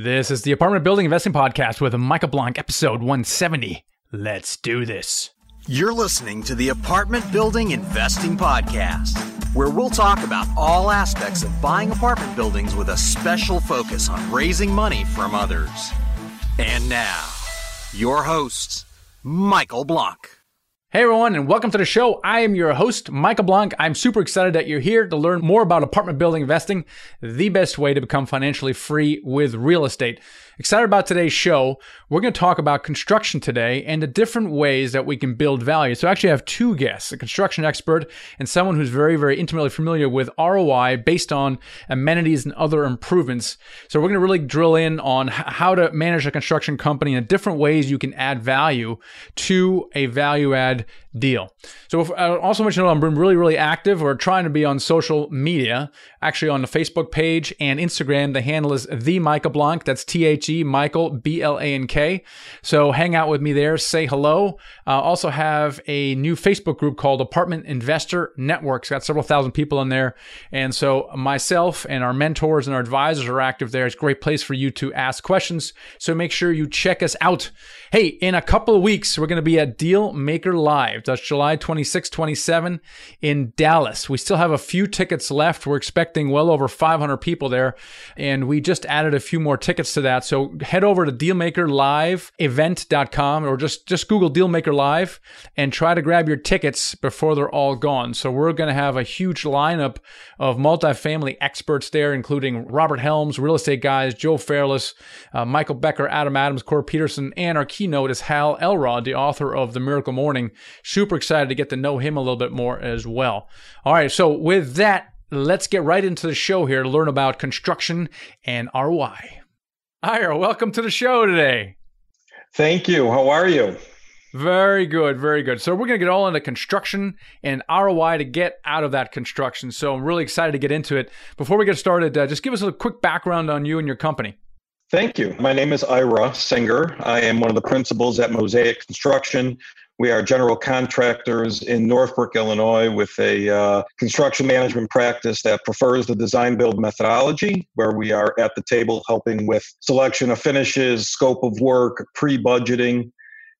This is the Apartment Building Investing Podcast with Michael Blank, episode 170. Let's do this. You're listening to the Apartment Building Investing Podcast, where we'll talk about all aspects of buying apartment buildings with a special focus on raising money from others. And now, your host, Michael Blank. Hey everyone, and welcome to the show. I am your host, Michael Blank. I'm super excited that you're here to learn more about apartment building investing, the best way to become financially free with real estate. Excited about today's show. We're going to talk about construction today and the different ways that we can build value. So, I actually have two guests a construction expert and someone who's very, very intimately familiar with ROI based on amenities and other improvements. So, we're going to really drill in on how to manage a construction company and the different ways you can add value to a value add deal. So, if, I also want you to know I'm really, really active. We're trying to be on social media, actually on the Facebook page and Instagram. The handle is the Michael Blank. That's T H E Michael B L A N K. So hang out with me there, say hello. Uh, also have a new Facebook group called Apartment Investor Network. It's got several thousand people in there, and so myself and our mentors and our advisors are active there. It's a great place for you to ask questions. So make sure you check us out. Hey, in a couple of weeks, we're going to be at Deal Maker Live. That's July 26, 27 in Dallas. We still have a few tickets left. We're expecting well over 500 people there, and we just added a few more tickets to that. So head over to dealmakerliveevent.com or just, just Google Dealmaker Live and try to grab your tickets before they're all gone. So we're going to have a huge lineup of multifamily experts there, including Robert Helms, real estate guys, Joe Fairless, uh, Michael Becker, Adam Adams, Corey Peterson, and our keynote is Hal Elrod, the author of The Miracle Morning. Super excited to get to know him a little bit more as well. All right, so with that, let's get right into the show here to learn about construction and ROI. Ira, welcome to the show today. Thank you. How are you? Very good, very good. So we're going to get all into construction and ROI to get out of that construction. So I'm really excited to get into it. Before we get started, uh, just give us a quick background on you and your company. Thank you. My name is Ira Singer. I am one of the principals at Mosaic Construction. We are general contractors in Northbrook, Illinois, with a uh, construction management practice that prefers the design build methodology, where we are at the table helping with selection of finishes, scope of work, pre budgeting.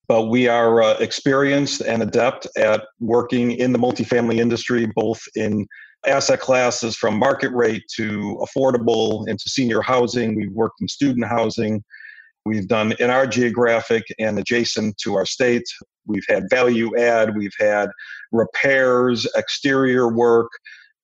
But we are uh, experienced and adept at working in the multifamily industry, both in asset classes from market rate to affordable into senior housing. We've worked in student housing. We've done in our geographic and adjacent to our state We've had value add, we've had repairs, exterior work.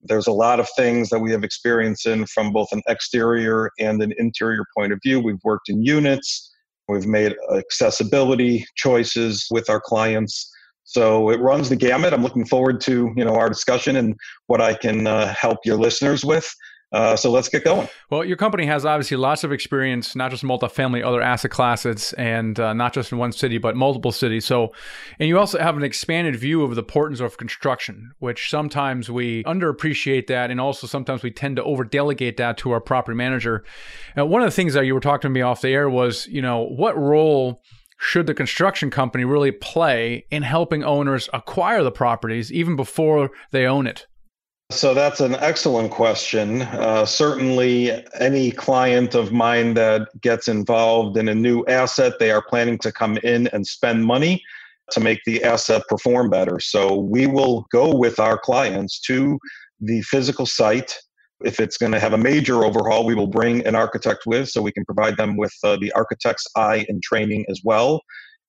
There's a lot of things that we have experience in from both an exterior and an interior point of view. We've worked in units, we've made accessibility choices with our clients. So it runs the gamut. I'm looking forward to you know our discussion and what I can uh, help your listeners with. Uh, so let's get going. Well, your company has obviously lots of experience, not just multifamily, other asset classes, and uh, not just in one city, but multiple cities. So, and you also have an expanded view of the importance of construction, which sometimes we underappreciate that, and also sometimes we tend to over delegate that to our property manager. Now, one of the things that you were talking to me off the air was, you know, what role should the construction company really play in helping owners acquire the properties even before they own it? So that's an excellent question. Uh, certainly, any client of mine that gets involved in a new asset, they are planning to come in and spend money to make the asset perform better. So we will go with our clients to the physical site. If it's going to have a major overhaul, we will bring an architect with so we can provide them with uh, the architect's eye and training as well.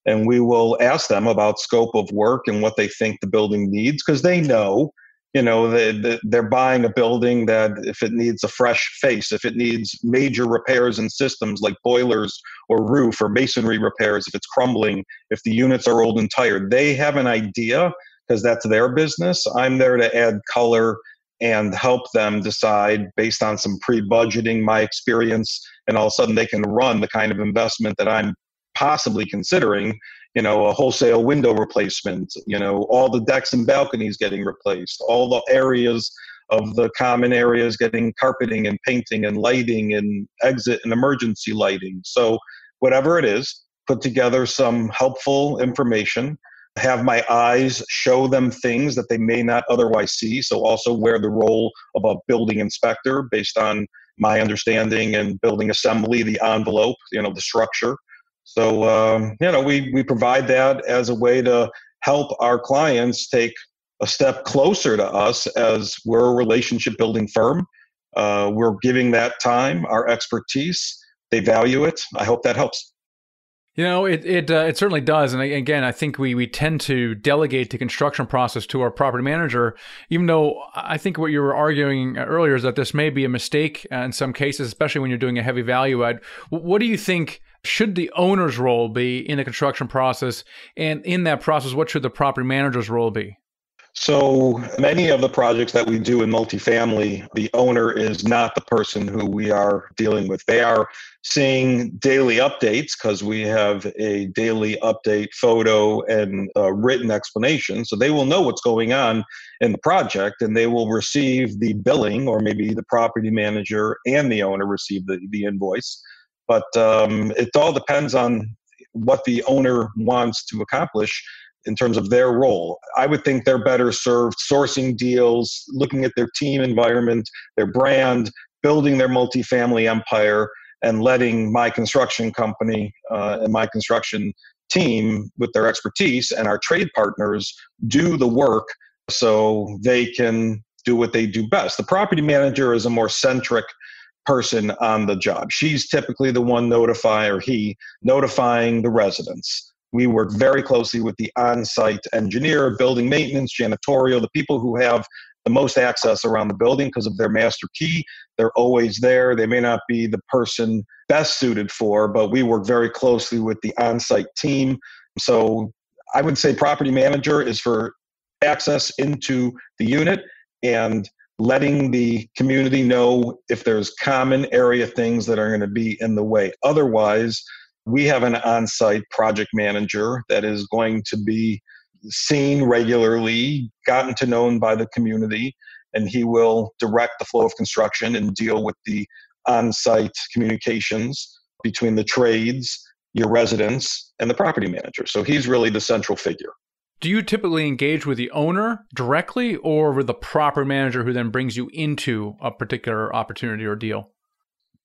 And we will ask them about scope of work and what they think the building needs because they know you know they, they're buying a building that if it needs a fresh face if it needs major repairs and systems like boilers or roof or masonry repairs if it's crumbling if the units are old and tired they have an idea because that's their business. I'm there to add color and help them decide based on some pre-budgeting my experience and all of a sudden they can run the kind of investment that i'm possibly considering you know, a wholesale window replacement, you know, all the decks and balconies getting replaced, all the areas of the common areas getting carpeting and painting and lighting and exit and emergency lighting. So, whatever it is, put together some helpful information, have my eyes show them things that they may not otherwise see. So, also wear the role of a building inspector based on my understanding and building assembly, the envelope, you know, the structure. So, um, you know, we, we provide that as a way to help our clients take a step closer to us as we're a relationship building firm. Uh, we're giving that time, our expertise. They value it. I hope that helps. You know, it it uh, it certainly does, and again, I think we we tend to delegate the construction process to our property manager, even though I think what you were arguing earlier is that this may be a mistake in some cases, especially when you're doing a heavy value add. What do you think should the owner's role be in the construction process, and in that process, what should the property manager's role be? So many of the projects that we do in multifamily, the owner is not the person who we are dealing with. They are seeing daily updates because we have a daily update photo and written explanation. So they will know what's going on in the project and they will receive the billing, or maybe the property manager and the owner receive the, the invoice. But um, it all depends on what the owner wants to accomplish in terms of their role. I would think they're better served sourcing deals, looking at their team environment, their brand, building their multifamily empire, and letting my construction company uh, and my construction team, with their expertise and our trade partners, do the work so they can do what they do best. The property manager is a more centric person on the job. She's typically the one notify or he notifying the residents we work very closely with the on site engineer, building maintenance, janitorial, the people who have the most access around the building because of their master key. They're always there. They may not be the person best suited for, but we work very closely with the on site team. So I would say property manager is for access into the unit and letting the community know if there's common area things that are going to be in the way. Otherwise, we have an on site project manager that is going to be seen regularly, gotten to known by the community, and he will direct the flow of construction and deal with the on site communications between the trades, your residents, and the property manager. So he's really the central figure. Do you typically engage with the owner directly or with the property manager who then brings you into a particular opportunity or deal?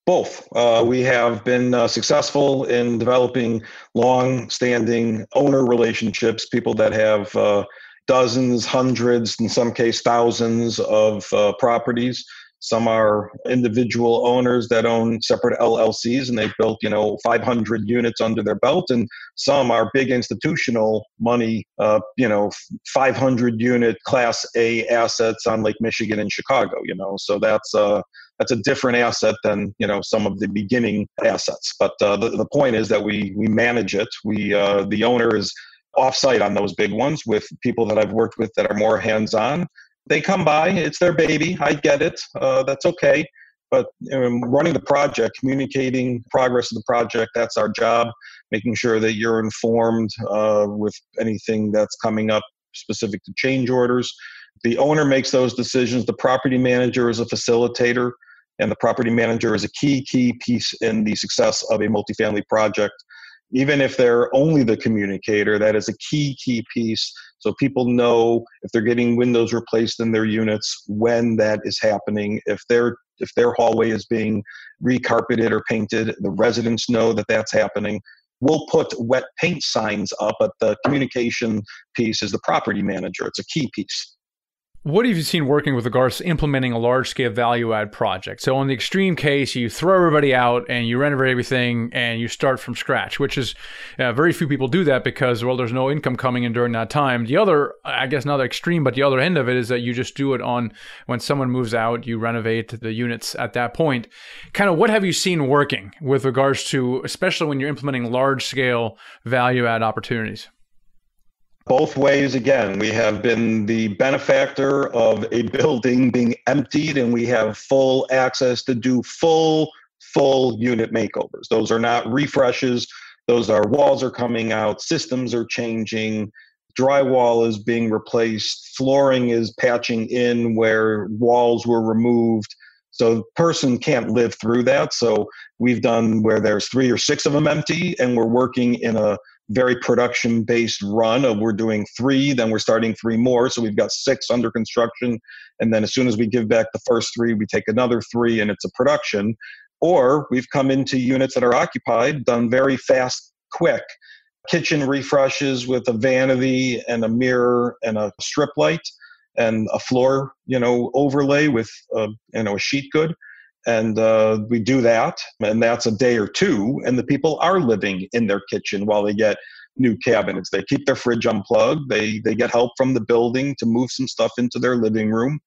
Both. Uh, we have been uh, successful in developing long standing owner relationships, people that have uh, dozens, hundreds, in some case, thousands of uh, properties. Some are individual owners that own separate LLCs and they've built, you know, 500 units under their belt. And some are big institutional money, uh, you know, 500 unit Class A assets on Lake Michigan in Chicago, you know. So that's, uh, that's a different asset than you know some of the beginning assets. But uh, the, the point is that we we manage it. We uh, the owner is offsite on those big ones with people that I've worked with that are more hands on. They come by, it's their baby. I get it. Uh, that's okay. But um, running the project, communicating progress of the project, that's our job. Making sure that you're informed uh, with anything that's coming up specific to change orders. The owner makes those decisions. The property manager is a facilitator and the property manager is a key key piece in the success of a multifamily project even if they're only the communicator that is a key key piece so people know if they're getting windows replaced in their units when that is happening. If their if their hallway is being recarpeted or painted the residents know that that's happening. We'll put wet paint signs up but the communication piece is the property manager. It's a key piece what have you seen working with regards to implementing a large scale value add project? So, in the extreme case, you throw everybody out and you renovate everything and you start from scratch, which is uh, very few people do that because, well, there's no income coming in during that time. The other, I guess, not extreme, but the other end of it is that you just do it on when someone moves out, you renovate the units at that point. Kind of what have you seen working with regards to, especially when you're implementing large scale value add opportunities? Both ways again. We have been the benefactor of a building being emptied and we have full access to do full full unit makeovers. Those are not refreshes. Those are walls are coming out systems are changing drywall is being replaced flooring is patching in where walls were removed. So person can't live through that. So we've done where there's three or six of them empty and we're working in a very production based run of we're doing three, then we're starting three more. So we've got six under construction. And then as soon as we give back the first three, we take another three and it's a production. Or we've come into units that are occupied, done very fast, quick kitchen refreshes with a vanity and a mirror and a strip light and a floor, you know, overlay with a, you know a sheet good, and uh, we do that, and that's a day or two, and the people are living in their kitchen while they get new cabinets. They keep their fridge unplugged. They they get help from the building to move some stuff into their living room,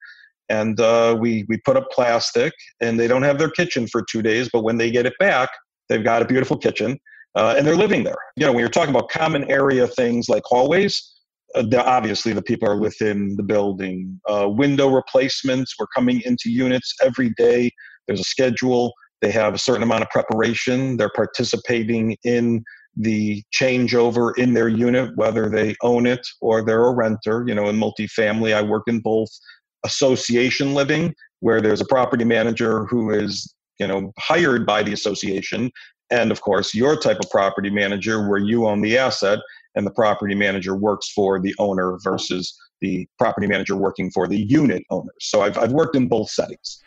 and uh, we we put up plastic, and they don't have their kitchen for two days, but when they get it back, they've got a beautiful kitchen. Uh, and they're living there. You know, when you're talking about common area things like hallways, uh, obviously the people are within the building. Uh, window replacements, we're coming into units every day. There's a schedule. They have a certain amount of preparation. They're participating in the changeover in their unit, whether they own it or they're a renter. You know, in multifamily, I work in both association living, where there's a property manager who is you know hired by the association and of course your type of property manager where you own the asset and the property manager works for the owner versus the property manager working for the unit owners. So I've, I've worked in both settings.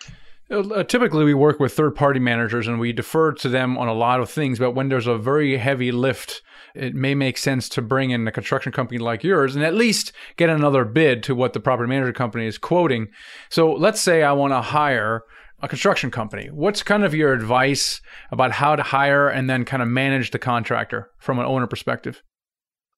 Uh, typically, we work with third party managers and we defer to them on a lot of things. But when there's a very heavy lift, it may make sense to bring in a construction company like yours and at least get another bid to what the property manager company is quoting. So let's say I want to hire a construction company. What's kind of your advice about how to hire and then kind of manage the contractor from an owner perspective?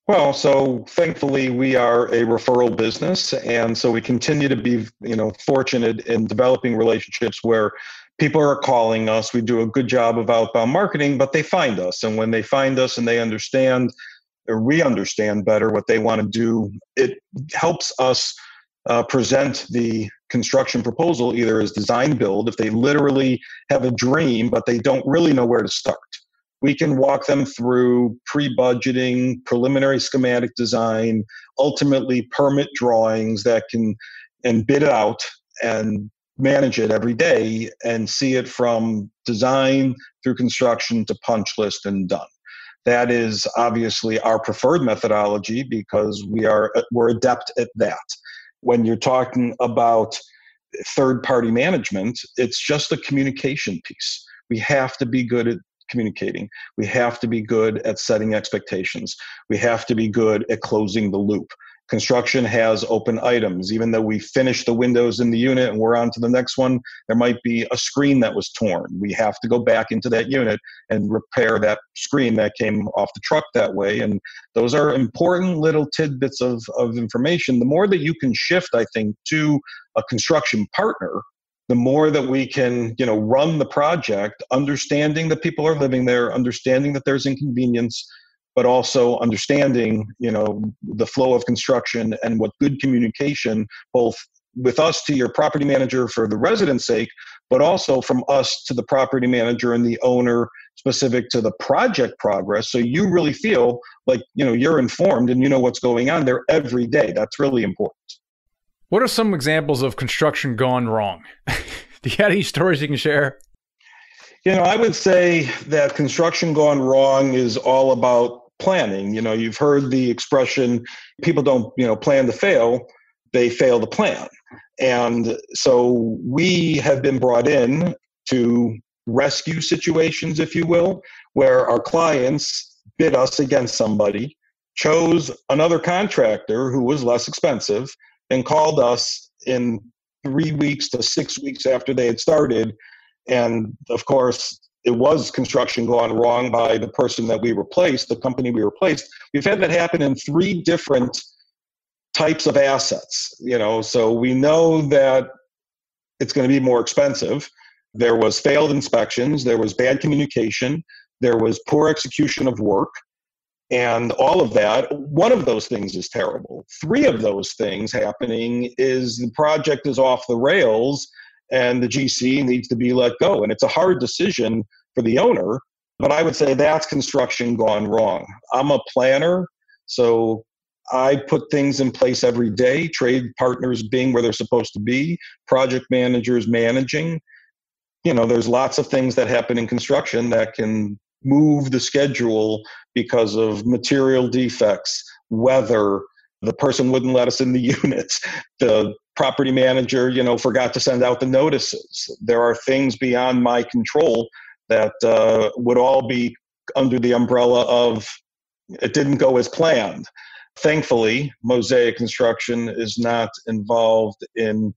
Well, so thankfully we are a referral business, and so we continue to be, you know, fortunate in developing relationships where people are calling us. We do a good job of outbound marketing, but they find us, and when they find us and they understand, or we understand better what they want to do, it helps us uh, present the construction proposal either as design build if they literally have a dream but they don't really know where to start we can walk them through pre-budgeting preliminary schematic design ultimately permit drawings that can and bid it out and manage it every day and see it from design through construction to punch list and done that is obviously our preferred methodology because we are we're adept at that when you're talking about third party management, it's just a communication piece. We have to be good at communicating. We have to be good at setting expectations. We have to be good at closing the loop. Construction has open items. Even though we finish the windows in the unit and we're on to the next one, there might be a screen that was torn. We have to go back into that unit and repair that screen that came off the truck that way. And those are important little tidbits of, of information. The more that you can shift, I think, to a construction partner, the more that we can you know run the project understanding that people are living there understanding that there's inconvenience but also understanding you know the flow of construction and what good communication both with us to your property manager for the resident's sake but also from us to the property manager and the owner specific to the project progress. So you really feel like you know you're informed and you know what's going on there every day. That's really important what are some examples of construction gone wrong do you have any stories you can share you know, I would say that construction gone wrong is all about planning. You know, you've heard the expression people don't, you know, plan to fail, they fail to plan. And so we have been brought in to rescue situations, if you will, where our clients bid us against somebody, chose another contractor who was less expensive, and called us in three weeks to six weeks after they had started. And of course, it was construction gone wrong by the person that we replaced, the company we replaced. We've had that happen in three different types of assets. You know, so we know that it's going to be more expensive. There was failed inspections, there was bad communication, there was poor execution of work, and all of that. One of those things is terrible. Three of those things happening is the project is off the rails and the GC needs to be let go. And it's a hard decision for the owner, but I would say that's construction gone wrong. I'm a planner, so I put things in place every day, trade partners being where they're supposed to be, project managers managing. You know, there's lots of things that happen in construction that can move the schedule because of material defects, weather, the person wouldn't let us in the units, the property manager, you know, forgot to send out the notices. There are things beyond my control that uh, would all be under the umbrella of it didn't go as planned. Thankfully, Mosaic Construction is not involved in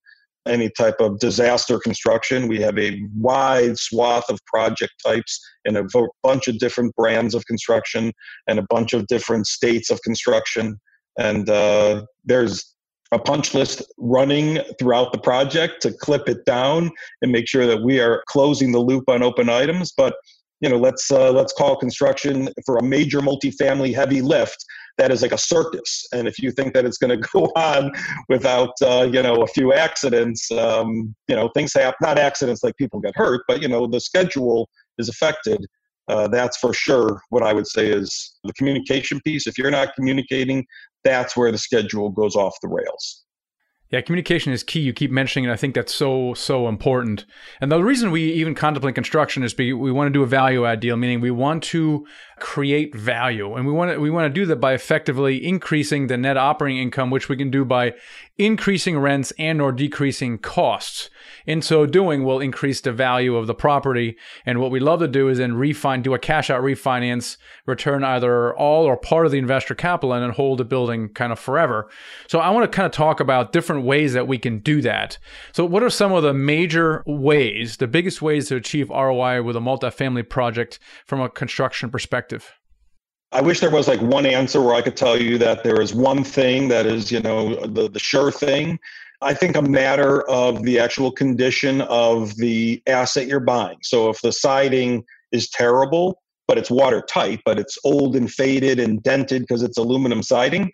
any type of disaster construction. We have a wide swath of project types and a bunch of different brands of construction and a bunch of different states of construction. And uh, there's a punch list running throughout the project to clip it down and make sure that we are closing the loop on open items. But you know, let's uh, let's call construction for a major multifamily heavy lift that is like a circus. And if you think that it's going to go on without, uh, you know, a few accidents, um, you know, things happen, not accidents like people get hurt, but, you know, the schedule is affected. Uh, that's for sure what I would say is the communication piece. If you're not communicating, that's where the schedule goes off the rails. Yeah, communication is key. You keep mentioning it. I think that's so, so important. And the reason we even contemplate construction is because we want to do a value add deal, meaning we want to create value. And we want to, we want to do that by effectively increasing the net operating income, which we can do by increasing rents and or decreasing costs. In so doing, we'll increase the value of the property. And what we love to do is then refine, do a cash out refinance, return either all or part of the investor capital and then hold the building kind of forever. So I want to kind of talk about different ways that we can do that. So what are some of the major ways, the biggest ways to achieve ROI with a multifamily project from a construction perspective? I wish there was like one answer where I could tell you that there is one thing that is, you know, the, the sure thing. I think a matter of the actual condition of the asset you're buying. So if the siding is terrible, but it's watertight, but it's old and faded and dented because it's aluminum siding,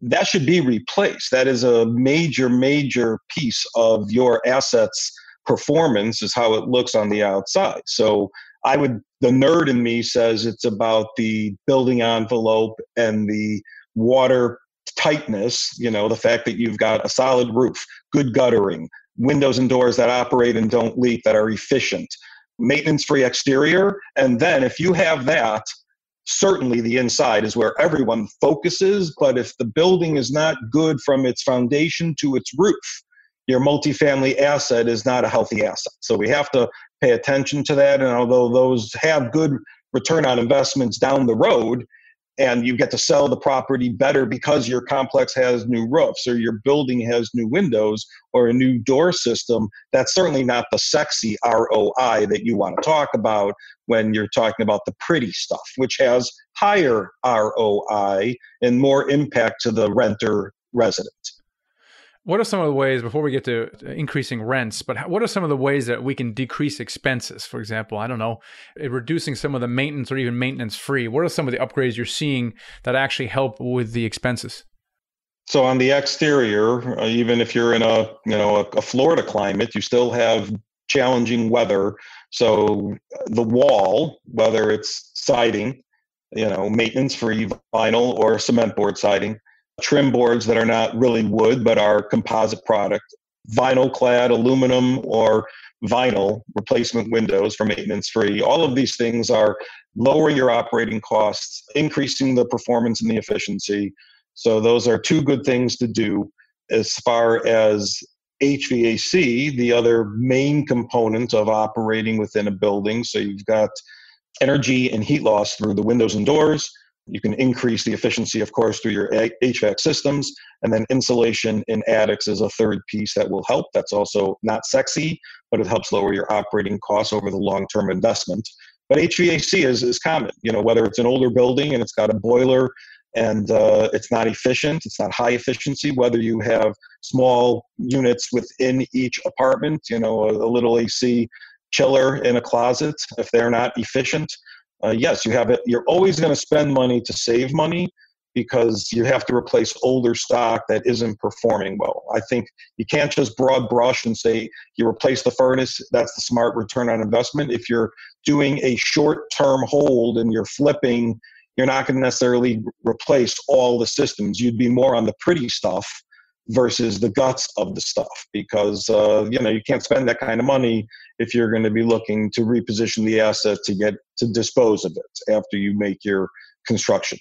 that should be replaced. That is a major, major piece of your asset's performance, is how it looks on the outside. So I would, the nerd in me says it's about the building envelope and the water tightness, you know, the fact that you've got a solid roof, good guttering, windows and doors that operate and don't leak, that are efficient, maintenance free exterior. And then if you have that, certainly the inside is where everyone focuses. But if the building is not good from its foundation to its roof, your multifamily asset is not a healthy asset. So we have to pay attention to that. And although those have good return on investments down the road, and you get to sell the property better because your complex has new roofs or your building has new windows or a new door system, that's certainly not the sexy ROI that you want to talk about when you're talking about the pretty stuff, which has higher ROI and more impact to the renter resident. What are some of the ways, before we get to increasing rents, but what are some of the ways that we can decrease expenses? For example, I don't know, eh, reducing some of the maintenance or even maintenance free. What are some of the upgrades you're seeing that actually help with the expenses? So on the exterior, uh, even if you're in a you know a, a Florida climate, you still have challenging weather. So the wall, whether it's siding, you know, maintenance free vinyl or cement board siding, trim boards that are not really wood but are composite product, vinyl clad aluminum or vinyl replacement windows for maintenance free. All of these things are lowering your operating costs, increasing the performance and the efficiency. So, those are two good things to do. As far as HVAC, the other main component of operating within a building. So, you've got energy and heat loss through the windows and doors. You can increase the efficiency, of course, through your HVAC systems. And then insulation in attics is a third piece that will help. That's also not sexy, but it helps lower your operating costs over the long term investment. But HVAC is, is common, you know, whether it's an older building and it's got a boiler and uh, it's not efficient, it's not high efficiency, whether you have small units within each apartment, you know, a, a little AC chiller in a closet, if they're not efficient, uh, yes, you have it. You're always going to spend money to save money because you have to replace older stock that isn't performing well. I think you can't just broad brush and say you replace the furnace, that's the smart return on investment. If you're doing a short term hold and you're flipping, you're not going to necessarily replace all the systems. You'd be more on the pretty stuff versus the guts of the stuff because uh, you know you can't spend that kind of money if you're going to be looking to reposition the asset to get to dispose of it after you make your construction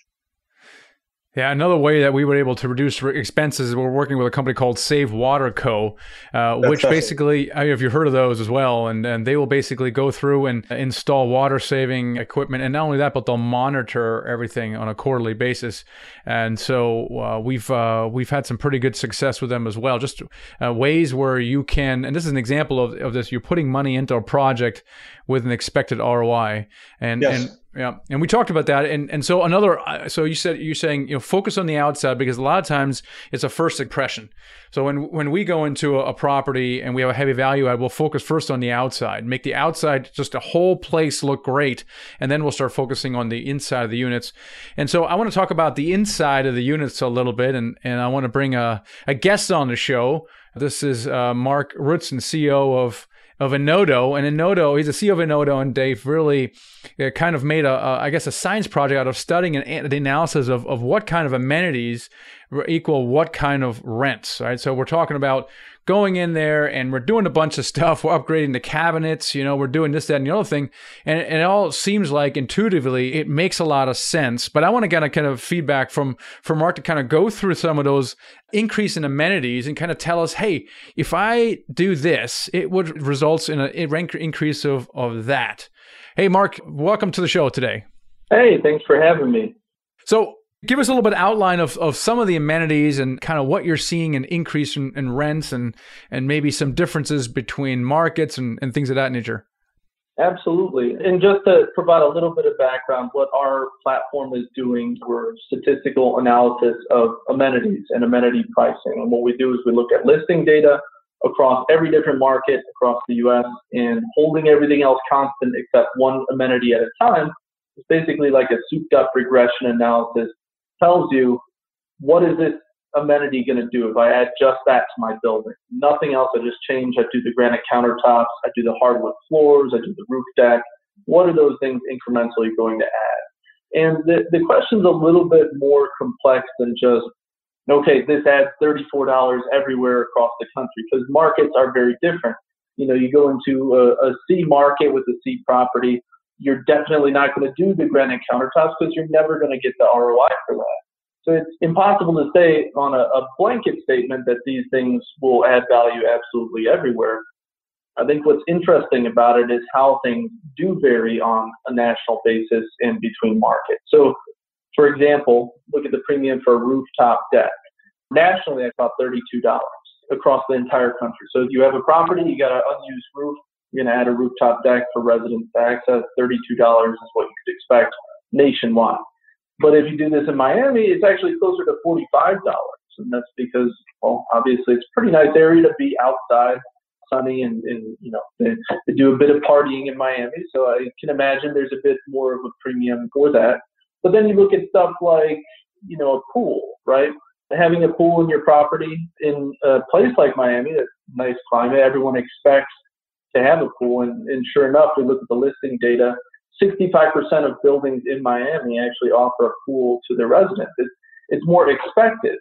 yeah, another way that we were able to reduce expenses is we're working with a company called Save Water Co., uh, which basically, I mean, if you've heard of those as well, and, and they will basically go through and install water saving equipment. And not only that, but they'll monitor everything on a quarterly basis. And so uh, we've uh, we've had some pretty good success with them as well. Just uh, ways where you can, and this is an example of, of this, you're putting money into a project with an expected ROI. And, yes. and yeah, and we talked about that, and and so another. Uh, so you said you're saying you know focus on the outside because a lot of times it's a first impression. So when when we go into a, a property and we have a heavy value add, we'll focus first on the outside, make the outside just a whole place look great, and then we'll start focusing on the inside of the units. And so I want to talk about the inside of the units a little bit, and and I want to bring a a guest on the show. This is uh, Marc Rutzen, CEO of of Enodo, and Enodo, he's a CEO of Enodo, and Dave really uh, kind of made a, a, I guess, a science project out of studying an, the analysis of, of what kind of amenities equal what kind of rents, right? So we're talking about going in there and we're doing a bunch of stuff. We're upgrading the cabinets, you know, we're doing this, that, and the other thing. And, and it all seems like intuitively it makes a lot of sense. But I want to get a kind of feedback from, from Marc to kind of go through some of those increase in amenities and kind of tell us, hey, if I do this, it would results in a rank increase of, of that. Hey, Marc, welcome to the show today. Hey, thanks for having me. So Give us a little bit of outline of, of some of the amenities and kind of what you're seeing an increase in, in rents and, and maybe some differences between markets and, and things of that nature. Absolutely. And just to provide a little bit of background, what our platform is doing, we're statistical analysis of amenities and amenity pricing. And what we do is we look at listing data across every different market across the US and holding everything else constant except one amenity at a time. It's basically like a souped up regression analysis tells you what is this amenity going to do if I add just that to my building? Nothing else. I just change. I do the granite countertops. I do the hardwood floors. I do the roof deck. What are those things incrementally going to add? And the, the question's a little bit more complex than just, okay, this adds $34 everywhere across the country because markets are very different. You know, you go into a, a C market with a C property, you're definitely not going to do the granite countertops because you're never going to get the ROI for that. So it's impossible to say on a, a, blanket statement that these things will add value absolutely everywhere. I think what's interesting about it is how things do vary on a national basis and between markets. So, for example, look at the premium for a rooftop deck. Nationally, it's about $32 across the entire country. So if you have a property, you got an unused roof, you're going to add a rooftop deck for residents to access. $32 is what you could expect nationwide. But if you do this in Miami, it's actually closer to $45. And that's because, well, obviously it's a pretty nice area to be outside, sunny, and, and you know, they, they do a bit of partying in Miami. So I can imagine there's a bit more of a premium for that. But then you look at stuff like, you know, a pool, right? Having a pool in your property in a place like Miami, that's nice climate, everyone expects to have a pool. And, and sure enough, we look at the listing data. 65% of buildings in Miami actually offer a pool to their residents. It's, it's more expected.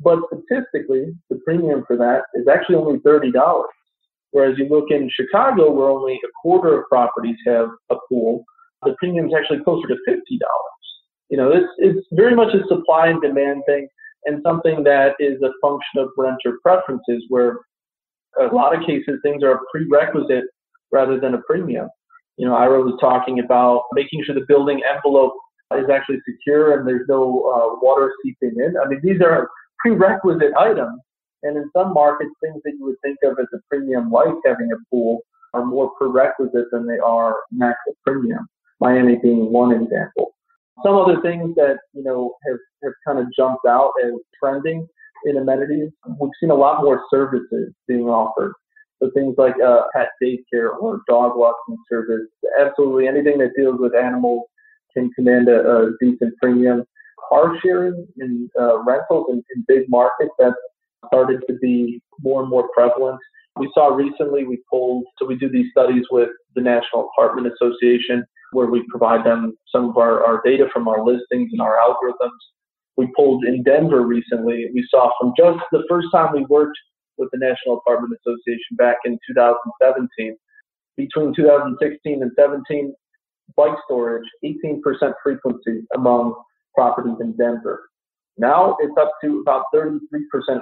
But statistically, the premium for that is actually only $30. Whereas you look in Chicago, where only a quarter of properties have a pool, the premium is actually closer to $50. You know, it's, it's very much a supply and demand thing and something that is a function of renter preferences where a lot of cases things are a prerequisite rather than a premium. You know, Ira was talking about making sure the building envelope is actually secure and there's no uh, water seeping in. I mean, these are prerequisite items. And in some markets, things that you would think of as a premium, like having a pool, are more prerequisite than they are an actual premium. Miami being one example. Some other things that you know have, have kind of jumped out as trending in amenities. We've seen a lot more services being offered. So things like uh, pet daycare or dog walking service, absolutely anything that deals with animals can command a, a decent premium. Car sharing in uh, rentals in, in big markets that's started to be more and more prevalent. We saw recently we pulled, so we do these studies with the National Apartment Association where we provide them some of our, our data from our listings and our algorithms we pulled in Denver recently. We saw from just the first time we worked with the National Apartment Association back in 2017, between 2016 and 17, bike storage, 18% frequency among properties in Denver. Now it's up to about 33%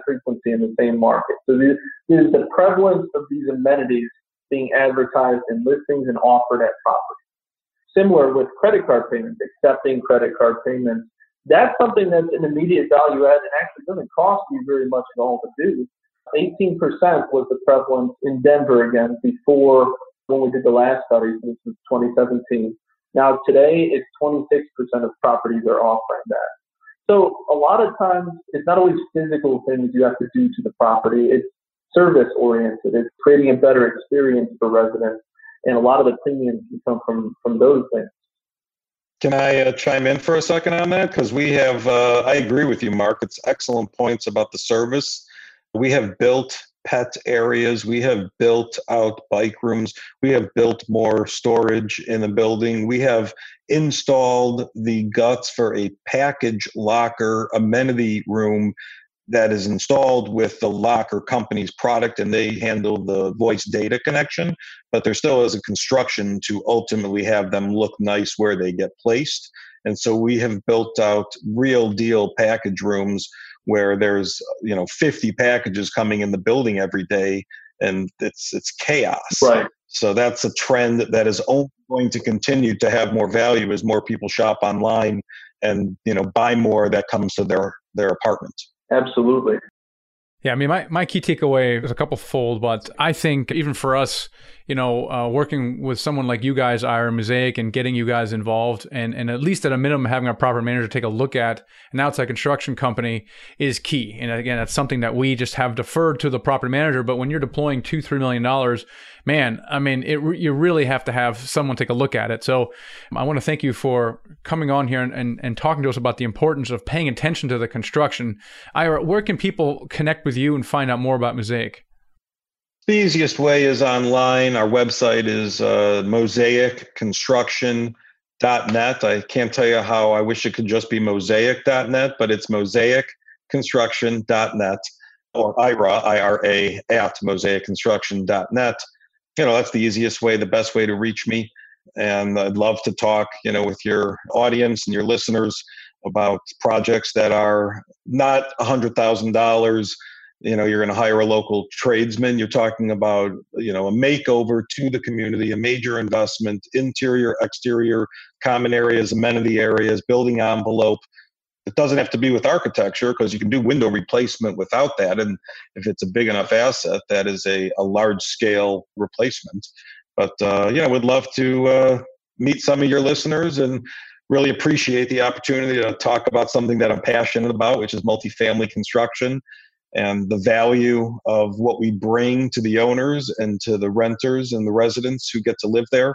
frequency in the same market. So this is the prevalence of these amenities being advertised in listings and offered at properties. Similar with credit card payments, accepting credit card payments. That's something that's an immediate value add and actually doesn't cost you very much at all to do. 18% was the prevalence in Denver again before when we did the last study, this was 2017. Now today it's 26% of properties are offering that. So a lot of times it's not always physical things you have to do to the property. It's service oriented. It's creating a better experience for residents. And a lot of the premiums can come from, from those things. Can I uh, chime in for a second on that? Because we have, uh, I agree with you, Marc. It's excellent points about the service. We have built pet areas. We have built out bike rooms. We have built more storage in the building. We have installed the guts for a package locker amenity room that is installed with the locker company's product and they handle the voice data connection but there still is a construction to ultimately have them look nice where they get placed. And so we have built out real deal package rooms where there's you know 50 packages coming in the building every day and it's it's chaos. Right. So that's a trend that is only going to continue to have more value as more people shop online and you know buy more that comes to their their apartment absolutely yeah, I mean, my, my key takeaway is a couple fold, but I think even for us, you know, uh, working with someone like you guys, Ira Mosaic, and getting you guys involved, and, and at least at a minimum, having a proper manager take a look at an outside construction company is key. And again, that's something that we just have deferred to the property manager. But when you're deploying two, three million dollars, man, I mean, it, you really have to have someone take a look at it. So I want to thank you for coming on here and, and, and talking to us about the importance of paying attention to the construction. Ira, where can people connect with you and find out more about Mosaic? The easiest way is online. Our website is uh, mosaicconstruction.net. I can't tell you how I wish it could just be mosaic.net, but it's mosaicconstruction.net or IRA, I-R-A, at mosaicconstruction.net. You know, that's the easiest way, the best way to reach me. And I'd love to talk, you know, with your audience and your listeners about projects that are not a $100,000 you know you're going to hire a local tradesman. You're talking about you know a makeover to the community a major investment interior exterior common areas amenity areas building envelope it doesn't have to be with architecture because you can do window replacement without that and if it's a big enough asset that is a, a large scale replacement. But uh, yeah I would love to uh, meet some of your listeners and really appreciate the opportunity to talk about something that i'm passionate about which is multifamily construction and the value of what we bring to the owners and to the renters and the residents who get to live there,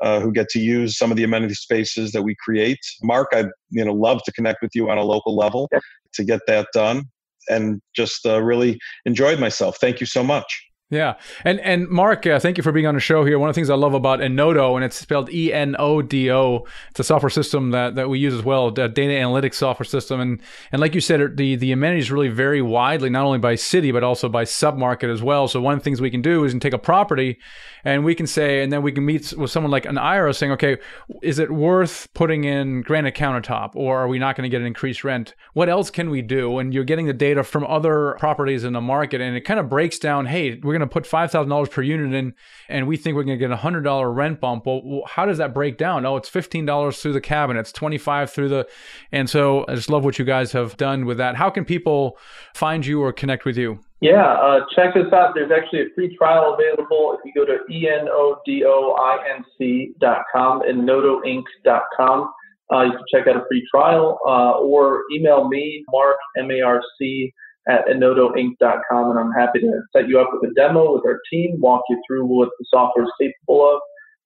uh, who get to use some of the amenity spaces that we create. Marc, I'd you know love to connect with you on a local level to get that done, and just uh, really enjoyed myself. Thank you so much. Yeah, and and Marc, uh, thank you for being on the show here. One of the things I love about Enodo, and it's spelled E N O D O. It's a software system that, that we use as well, a data analytics software system, and and like you said, the the amenities really vary widely, not only by city but also by submarket as well. So one of the things we can do is take a property, and we can say, and then we can meet with someone like an Ira saying, okay, is it worth putting in granite countertop, or are we not going to get an increased rent? What else can we do? And you're getting the data from other properties in the market, and it kind of breaks down. Hey, we're going going to put $5,000 per unit in and we think we're going to get a $100 rent bump. Well, how does that break down? Oh, it's $15 through the cabinets, 25 through the. And so I just love what you guys have done with that. How can people find you or connect with you? Yeah, uh, check us out. There's actually a free trial available if you go to enodoinc.com and nodoinc.com. Uh, you can check out a free trial uh, or email me, Marc, M A R C, at enodoinc.com, and I'm happy to set you up with a demo with our team, walk you through what the software is capable of,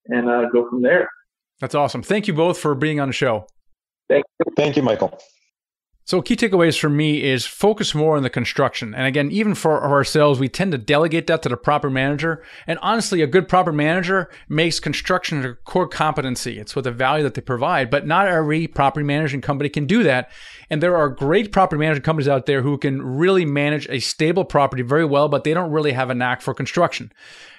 and uh, go from there. That's awesome. Thank you both for being on the show. Thank you. Thank you, Michael. So, key takeaways for me is focus more on the construction. And again, even for ourselves, we tend to delegate that to the proper manager. And honestly, a good proper manager makes construction a core competency. It's with the value that they provide, but not every property management company can do that. And there are great property management companies out there who can really manage a stable property very well, but they don't really have a knack for construction.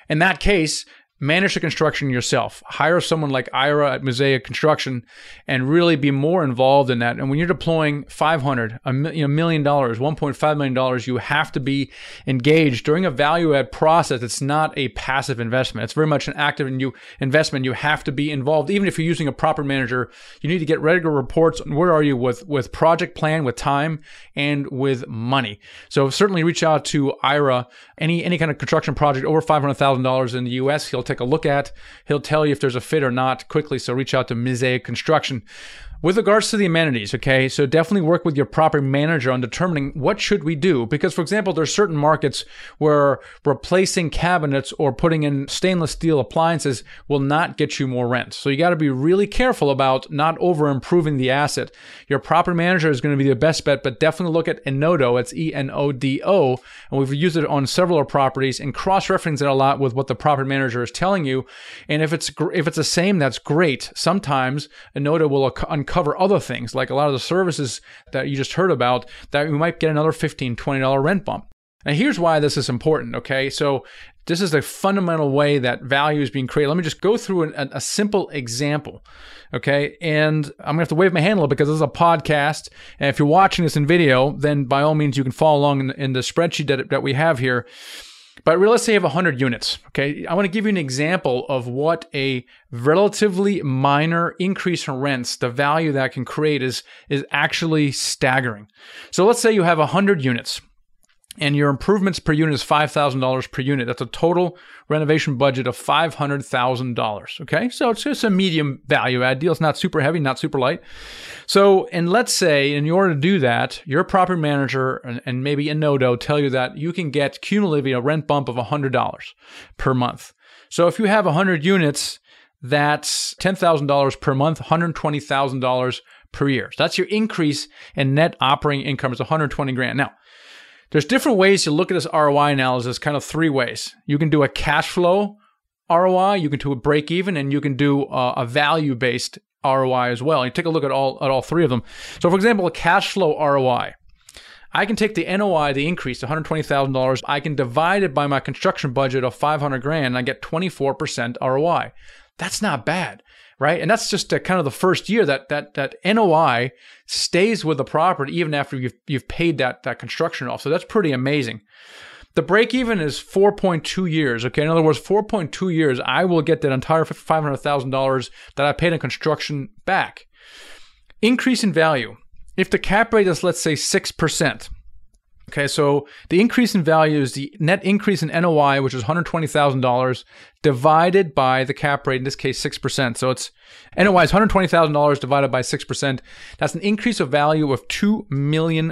In that case, manage the construction yourself. Hire someone like Ira at Mosaic Construction and really be more involved in that. And when you're deploying 500, a million dollars, 1.5 million dollars, you have to be engaged during a value add process. It's not a passive investment. It's very much an active and you investment. You have to be involved. Even if you're using a proper manager, you need to get regular reports on where are you with, with project plan, with time and with money. So certainly reach out to Ira. Any, any kind of construction project over $500,000 in the US, he'll take a look at. He'll tell you if there's a fit or not quickly. So reach out to Mosaic Construction. With regards to the amenities, okay, so definitely work with your property manager on determining what should we do. Because, for example, there's certain markets where replacing cabinets or putting in stainless steel appliances will not get you more rent. So you got to be really careful about not over improving the asset. Your property manager is going to be the best bet, but definitely look at Enodo. It's E N O D O, and we've used it on several properties and cross-referencing it a lot with what the property manager is telling you. And if it's if it's the same, that's great. Sometimes Enodo will cover other things, like a lot of the services that you just heard about, that we might get another $15, $20 rent bump. And here's why this is important, okay? So, this is the fundamental way that value is being created. Let me just go through an, a simple example, okay? And I'm gonna have to wave my hand a little because this is a podcast. And if you're watching this in video, then by all means, you can follow along in, in the spreadsheet that, that we have here. But let's say you have 100 units. Okay. I want to give you an example of what a relatively minor increase in rents, the value that can create is, is actually staggering. So let's say you have 100 units and your improvements per unit is $5,000 per unit. That's a total renovation budget of $500,000. Okay. So it's just a medium value add deal. It's not super heavy, not super light. So, and let's say in order to do that, your property manager and, and maybe Enodo tell you that you can get cumulatively a rent bump of $100 per month. So if you have 100 units, that's $10,000 per month, $120,000 per year. So that's your increase in net operating income is 120 grand. Now, there's different ways to look at this ROI analysis, kind of three ways. You can do a cash flow ROI, you can do a break even, and you can do uh, a, a value based ROI as well. You take a look at all at all three of them. So, for example, a cash flow ROI. I can take the NOI, the increase, $120,000. I can divide it by my construction budget of 500 grand, and I get 24% ROI. That's not bad right? And that's just a, kind of the first year that that that NOI stays with the property even after you've you've paid that that construction off. So that's pretty amazing. The break even is 4.2 years. Okay, in other words, 4.2 years, I will get that entire $500,000 that I paid in construction back. Increase in value. If the cap rate is, let's say, 6%, Okay, so the increase in value is the net increase in NOI, which is $120,000, divided by the cap rate, in this case, 6%. So it's NOI is $120,000 divided by 6%. That's an increase of value of $2 million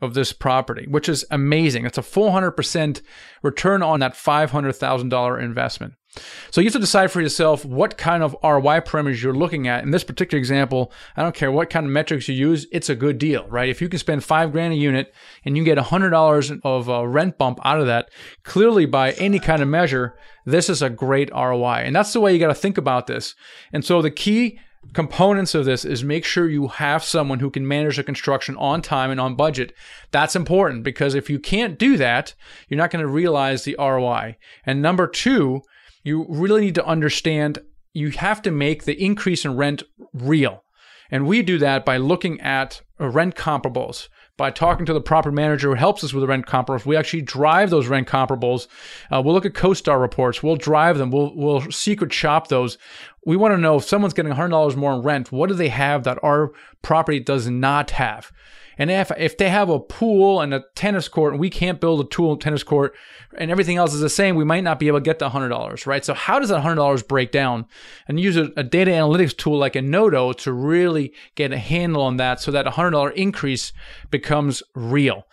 of this property, which is amazing. It's a 400% return on that $500,000 investment. So you have to decide for yourself what kind of ROI parameters you're looking at. In this particular example, I don't care what kind of metrics you use, it's a good deal, right? If you can spend five grand a unit and you get $100 of a rent bump out of that, clearly by any kind of measure, this is a great ROI. And that's the way you got to think about this. And so the key components of this is make sure you have someone who can manage the construction on time and on budget. That's important because if you can't do that, you're not going to realize the ROI. And number two, you really need to understand you have to make the increase in rent real. And we do that by looking at rent comparables, by talking to the proper manager who helps us with the rent comparables. We actually drive those rent comparables. Uh, we'll look at CoStar reports. We'll drive them. We'll, we'll secret shop those. We want to know if someone's getting $100 more in rent, what do they have that our property does not have? And if if they have a pool and a tennis court and we can't build a tool tennis court and everything else is the same, we might not be able to get the hundred dollars, right? So how does that hundred dollars break down? And use a, a, data analytics tool like Enodo to really get a handle on that, so that a hundred dollar increase becomes real.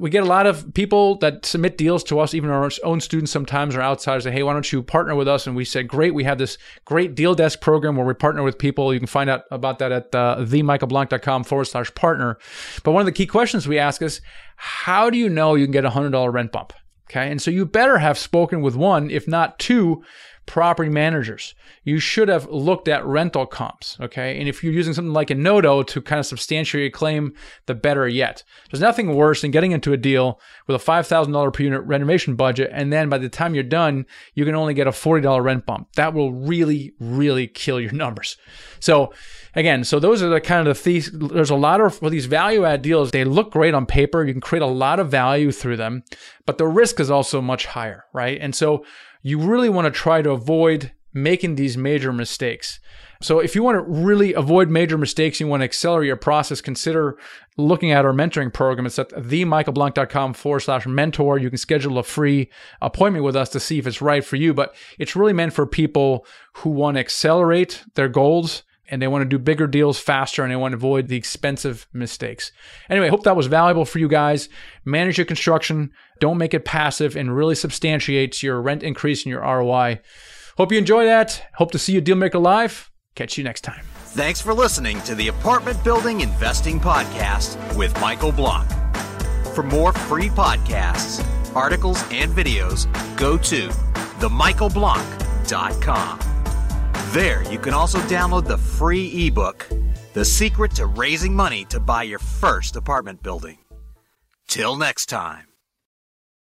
We get a lot of people that submit deals to us, even our own students sometimes or outsiders say, hey, why don't you partner with us? And we said, great, we have this great deal desk program where we partner with people. You can find out about that at uh, themichaelblank.com forward slash partner. But one of the key questions we ask is, how do you know you can get a $100 rent bump? Okay. And so you better have spoken with one, if not two, property managers. You should have looked at rental comps, okay? And if you're using something like Enodo to kind of substantiate your claim, the better yet. There's nothing worse than getting into a deal with a $5,000 per unit renovation budget, and then by the time you're done, you can only get a $40 rent bump. That will really, really kill your numbers. So, again, so those are the kind of the th- there's a lot of for these value add deals. They look great on paper. You can create a lot of value through them, but the risk is also much higher, right? And so you really want to try to avoid making these major mistakes. So if you want to really avoid major mistakes, you want to accelerate your process, consider looking at our mentoring program. It's at themichaelblank.com forward slash mentor. You can schedule a free appointment with us to see if it's right for you, but it's really meant for people who want to accelerate their goals and they want to do bigger deals faster and they want to avoid the expensive mistakes. Anyway, hope that was valuable for you guys. Manage your construction, don't make it passive, and really substantiates your rent increase and your ROI. Hope you enjoy that. Hope to see you Dealmaker Live. Catch you next time. Thanks for listening to the Apartment Building Investing Podcast with Michael Blank. For more free podcasts, articles, and videos, go to themichaelblank.com. There, you can also download the free ebook, The Secret to Raising Money to Buy Your First Apartment Building. Till next time.